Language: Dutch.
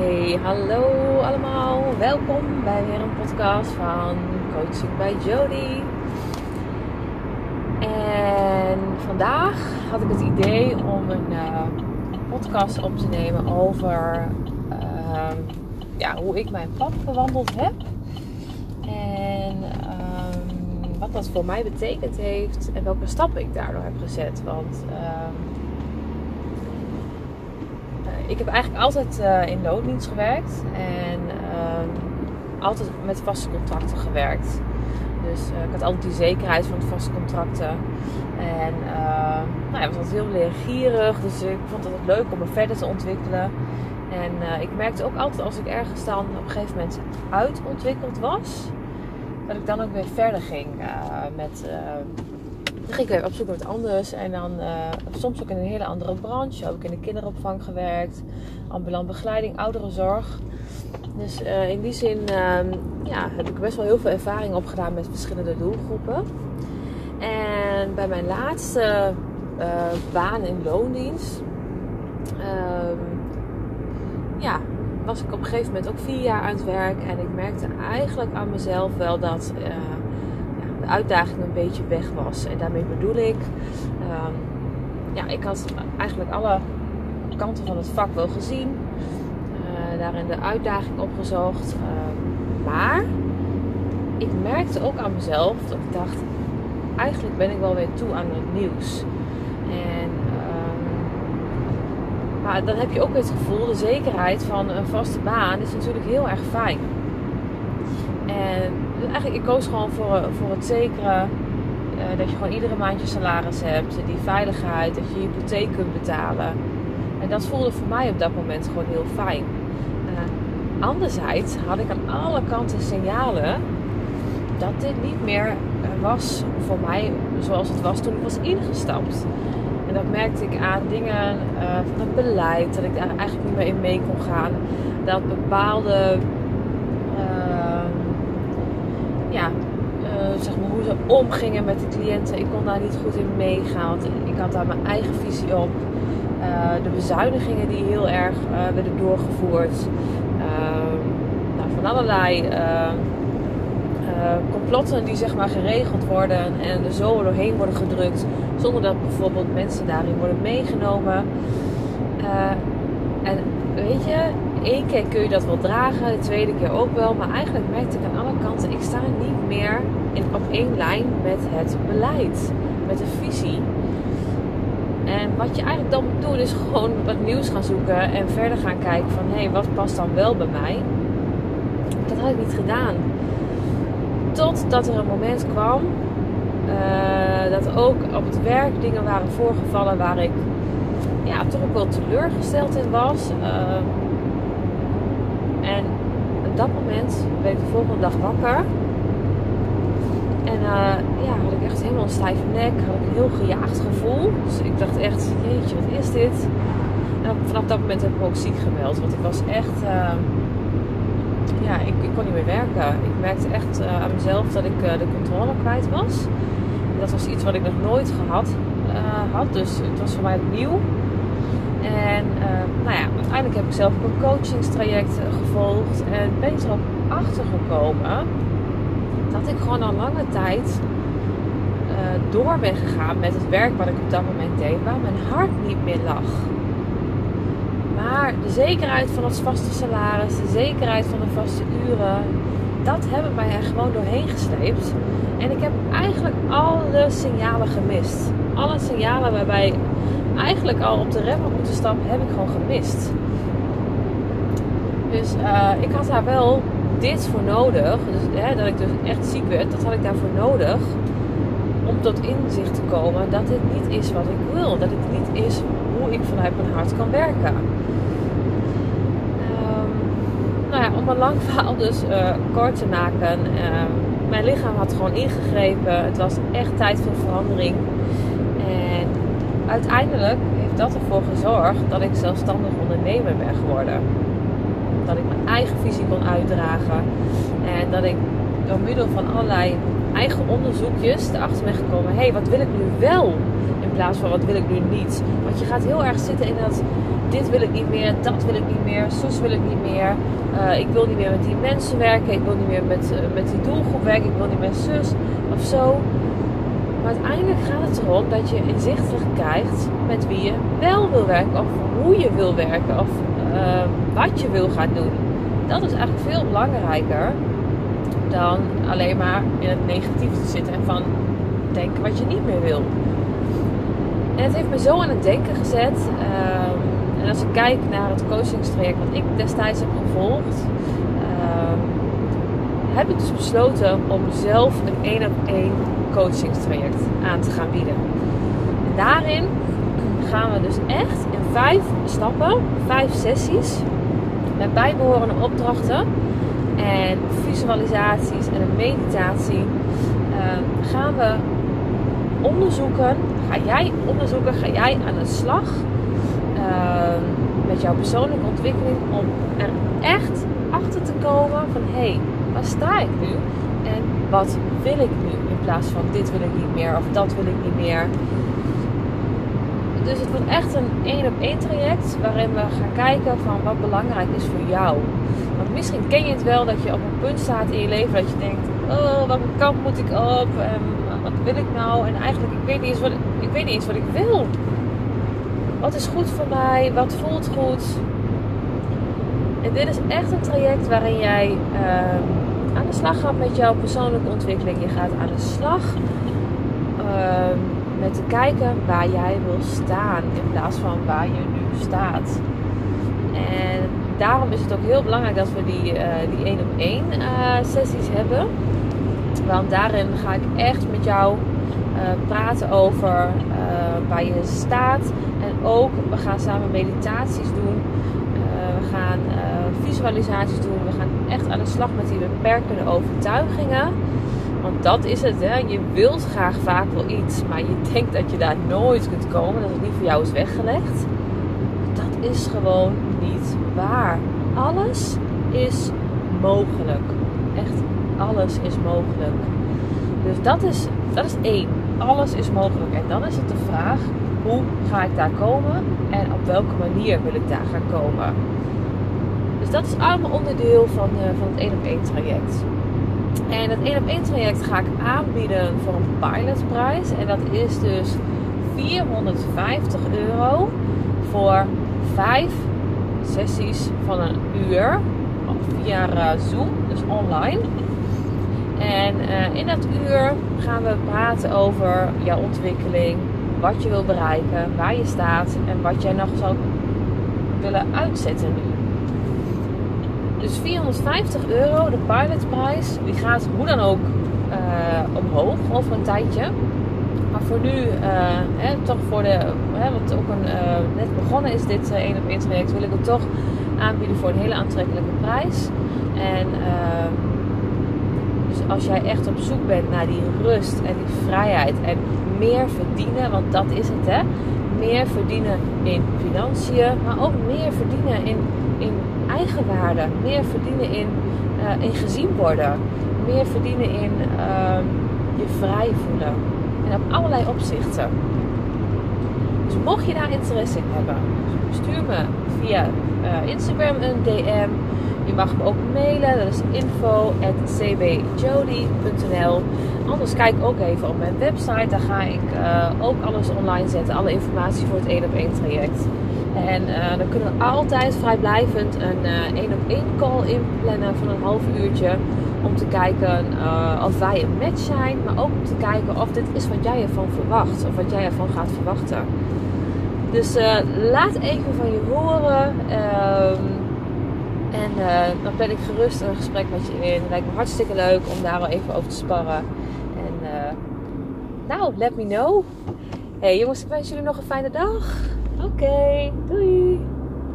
Hey, hallo allemaal. Welkom bij weer een podcast van Coaching bij Jody. En vandaag had ik het idee om een uh, podcast op te nemen over uh, ja, hoe ik mijn pad bewandeld heb. En uh, wat dat voor mij betekend heeft en welke stappen ik daardoor heb gezet. Want ehm, ik heb eigenlijk altijd uh, in loondienst gewerkt en uh, altijd met vaste contracten gewerkt. Dus uh, ik had altijd die zekerheid van vaste contracten. En nou, ik was altijd heel leergierig, dus ik vond het leuk om me verder te ontwikkelen. En ik merkte ook altijd als ik ergens dan op een gegeven moment uitontwikkeld was, dat ik dan ook weer verder ging met ging ik weer op zoek naar wat anders. En dan uh, soms ook in een hele andere branche. Heb ik in de kinderopvang gewerkt. Ambulant begeleiding, ouderenzorg. Dus uh, in die zin uh, ja, heb ik best wel heel veel ervaring opgedaan met verschillende doelgroepen. En bij mijn laatste uh, baan in loondienst... Ehm, ja, was ik op een gegeven moment ook vier jaar aan het werk. En ik merkte eigenlijk aan mezelf wel dat uitdaging een beetje weg was. En daarmee bedoel ik, um, ja, ik had eigenlijk alle kanten van het vak wel gezien. Uh, daarin de uitdaging opgezocht. Uh, maar ik merkte ook aan mezelf dat ik dacht, eigenlijk ben ik wel weer toe aan het nieuws. En um, maar dan heb je ook het gevoel, de zekerheid van een vaste baan is natuurlijk heel erg fijn. En eigenlijk, ik koos gewoon voor, voor het zekere. Uh, dat je gewoon iedere maand je salaris hebt. Die veiligheid, dat je je hypotheek kunt betalen. En dat voelde voor mij op dat moment gewoon heel fijn. Uh, anderzijds had ik aan alle kanten signalen dat dit niet meer was voor mij zoals het was toen ik was ingestapt. En dat merkte ik aan dingen van het beleid, dat ik daar eigenlijk niet meer in mee kon gaan. Dat bepaalde ja, uh, zeg maar hoe ze omgingen met de cliënten. Ik kon daar niet goed in meegaan. Want ik had daar mijn eigen visie op. Uh, de bezuinigingen die heel erg uh, werden doorgevoerd. Ehm, nou, van allerlei complotten die zeg maar geregeld worden en er zo doorheen worden gedrukt. Zonder dat bijvoorbeeld mensen daarin worden meegenomen. en weet je, één keer kun je dat wel dragen, de tweede keer ook wel. Maar eigenlijk merkte ik aan alle kanten, ik sta niet meer in, op één lijn met het beleid, met de visie. En wat je eigenlijk dan moet doen is gewoon wat nieuws gaan zoeken en verder gaan kijken van hé, hey, wat past dan wel bij mij? Dat had ik niet gedaan. Totdat er een moment kwam uh, dat ook op het werk dingen waren voorgevallen waar ik ja, toch ook wel teleurgesteld in was. Uh, en op dat moment ben ik de volgende dag wakker. Uh, ja, had ik echt helemaal een stijve nek. Had ik een heel gejaagd gevoel. Dus ik dacht echt, jeetje, wat is dit? En vanaf dat moment heb ik ook ziek gemeld. Want ik was echt... Uh, ja, ik, ik, kon niet meer werken. Ik merkte echt uh, aan mezelf dat ik de controle kwijt was. Dat was iets wat ik nog nooit gehad had. Dus het was voor mij opnieuw. En uh, nou ja, uiteindelijk heb ik zelf ook een coachingstraject eh, gevolgd. En ben ik er ook achter gekomen dat ik gewoon al lange tijd uh, door ben gegaan met het werk wat ik op dat moment deed, waar mijn hart niet meer lag. Maar de zekerheid van het vaste salaris, de zekerheid van de vaste uren, dat hebben mij er gewoon doorheen gesleept. En ik heb eigenlijk alle signalen gemist. Alle signalen waarbij eigenlijk al op de rem had moeten stappen, heb ik gewoon gemist. Dus uh, ik had daar wel dit voor nodig. Dus hè, dat ik dus echt ziek werd, dat had ik daarvoor nodig. Om tot inzicht te komen dat dit niet is wat ik wil. Dat dit niet is hoe ik vanuit mijn hart kan werken. Um, nou ja, om een lang verhaal dus uh, kort te maken. Uh, mijn lichaam had gewoon ingegrepen. Het was echt tijd voor verandering. En uiteindelijk heeft dat ervoor gezorgd dat ik zelfstandig ondernemer ben geworden. Dat ik mijn eigen visie kon uitdragen. En dat ik door middel van allerlei eigen onderzoekjes erachter ben gekomen: hé, hey, wat wil ik nu wel? In plaats van wat wil ik nu niet. Want je gaat heel erg zitten in dat dit wil ik niet meer, dat wil ik niet meer, zus wil ik niet meer. Uh, ik wil niet meer met die mensen werken, ik wil niet meer met, uh, met die doelgroep werken, ik wil niet meer zus of zo. Maar uiteindelijk gaat het erom dat je inzichtelijk krijgt met wie je wel wil werken, of hoe je wil werken, of uh, wat je wil gaan doen. Dat is eigenlijk veel belangrijker dan alleen maar in het negatief te zitten en van denken wat je niet meer wil. En het heeft me zo aan het denken gezet. Uh, en als ik kijk naar het coachingstraject wat ik destijds heb gevolgd, uh, heb ik dus besloten om zelf een één op één coachingstraject aan te gaan bieden. En daarin gaan we dus echt in vijf stappen, vijf sessies, met bijbehorende opdrachten en visualisaties en een meditatie, uh, gaan we onderzoeken, ga jij onderzoeken, ga jij aan de slag uh, met jouw persoonlijke ontwikkeling om er echt achter te komen van hé, hey, waar sta ik nu en wat wil ik nu in plaats van dit wil ik niet meer of dat wil ik niet meer. Dus het wordt echt een één op één traject waarin we gaan kijken van wat belangrijk is voor jou. Want misschien ken je het wel dat je op een punt staat in je leven dat je denkt, oh welke kant moet ik op en wat wil ik nou? En eigenlijk ik weet niet eens wat ik weet niet eens wat ik wil. Wat is goed voor mij? Wat voelt goed? En dit is echt een traject waarin jij uh, aan de slag gaat met jouw persoonlijke ontwikkeling. Je gaat aan de slag uh, met te kijken waar jij wil staan in plaats van waar je nu staat. En daarom is het ook heel belangrijk dat we die, uh, die één op één sessies hebben. Want daarin ga ik echt met jou uh, praten over waar je staat. En ook, we gaan samen meditaties doen. we gaan visualisaties doen. We gaan echt aan de slag met die beperkende overtuigingen. Want dat is het, hè. Je wilt graag vaak wel iets, maar je denkt dat je daar nooit kunt komen. Dat het niet voor jou is weggelegd. Dat is gewoon niet waar. Alles is mogelijk. Echt alles is mogelijk. Dus dat is, dat is één. Alles is mogelijk. En dan is het de vraag: hoe ga ik daar komen en op welke manier wil ik daar gaan komen? Dus dat is allemaal onderdeel van, uh, van het 1 op 1 traject. En het 1 op 1 traject ga ik aanbieden voor een pilotprijs. En dat is dus 450 euro voor 5 sessies van een uur via uh, Zoom, dus online. En uh, in dat uur gaan we praten over jouw ontwikkeling, wat je wil bereiken, waar je staat en wat jij nog zou willen uitzetten nu. Dus 450 euro, de pilotprijs, die gaat hoe dan ook uh, omhoog over een tijdje. Maar voor nu, uh, hè, toch voor de, hè, wat ook een, uh, net begonnen is dit één op één traject, wil ik het toch aanbieden voor een hele aantrekkelijke prijs. En ehm, dus als jij echt op zoek bent naar die rust en die vrijheid en meer verdienen, want dat is het hè. Meer verdienen in financiën, maar ook meer verdienen in, in eigenwaarde. Meer verdienen in, uh, in gezien worden. Meer verdienen in uh, je vrij voelen. En op allerlei opzichten. Dus mocht je daar interesse in hebben, stuur me via uh, Instagram een DM. Je mag me ook mailen, dat is info.cbjody.nl. Anders kijk ook even op mijn website, daar ga ik uh, ook alles online zetten, alle informatie voor het 1 op 1 traject. En uh, dan kunnen we altijd vrijblijvend een uh, 1 op 1 call inplannen van een half uurtje. Om te kijken uh, of wij een match zijn. Maar ook om te kijken of dit is wat jij ervan verwacht. Of wat jij ervan gaat verwachten. Dus laat even van je horen. Um, en dan ben ik gerust een gesprek met je in. Het lijkt me hartstikke leuk om daar wel even over te sparren. En nou, let me know. Hey jongens, ik wens jullie nog een fijne dag. Okay, bye.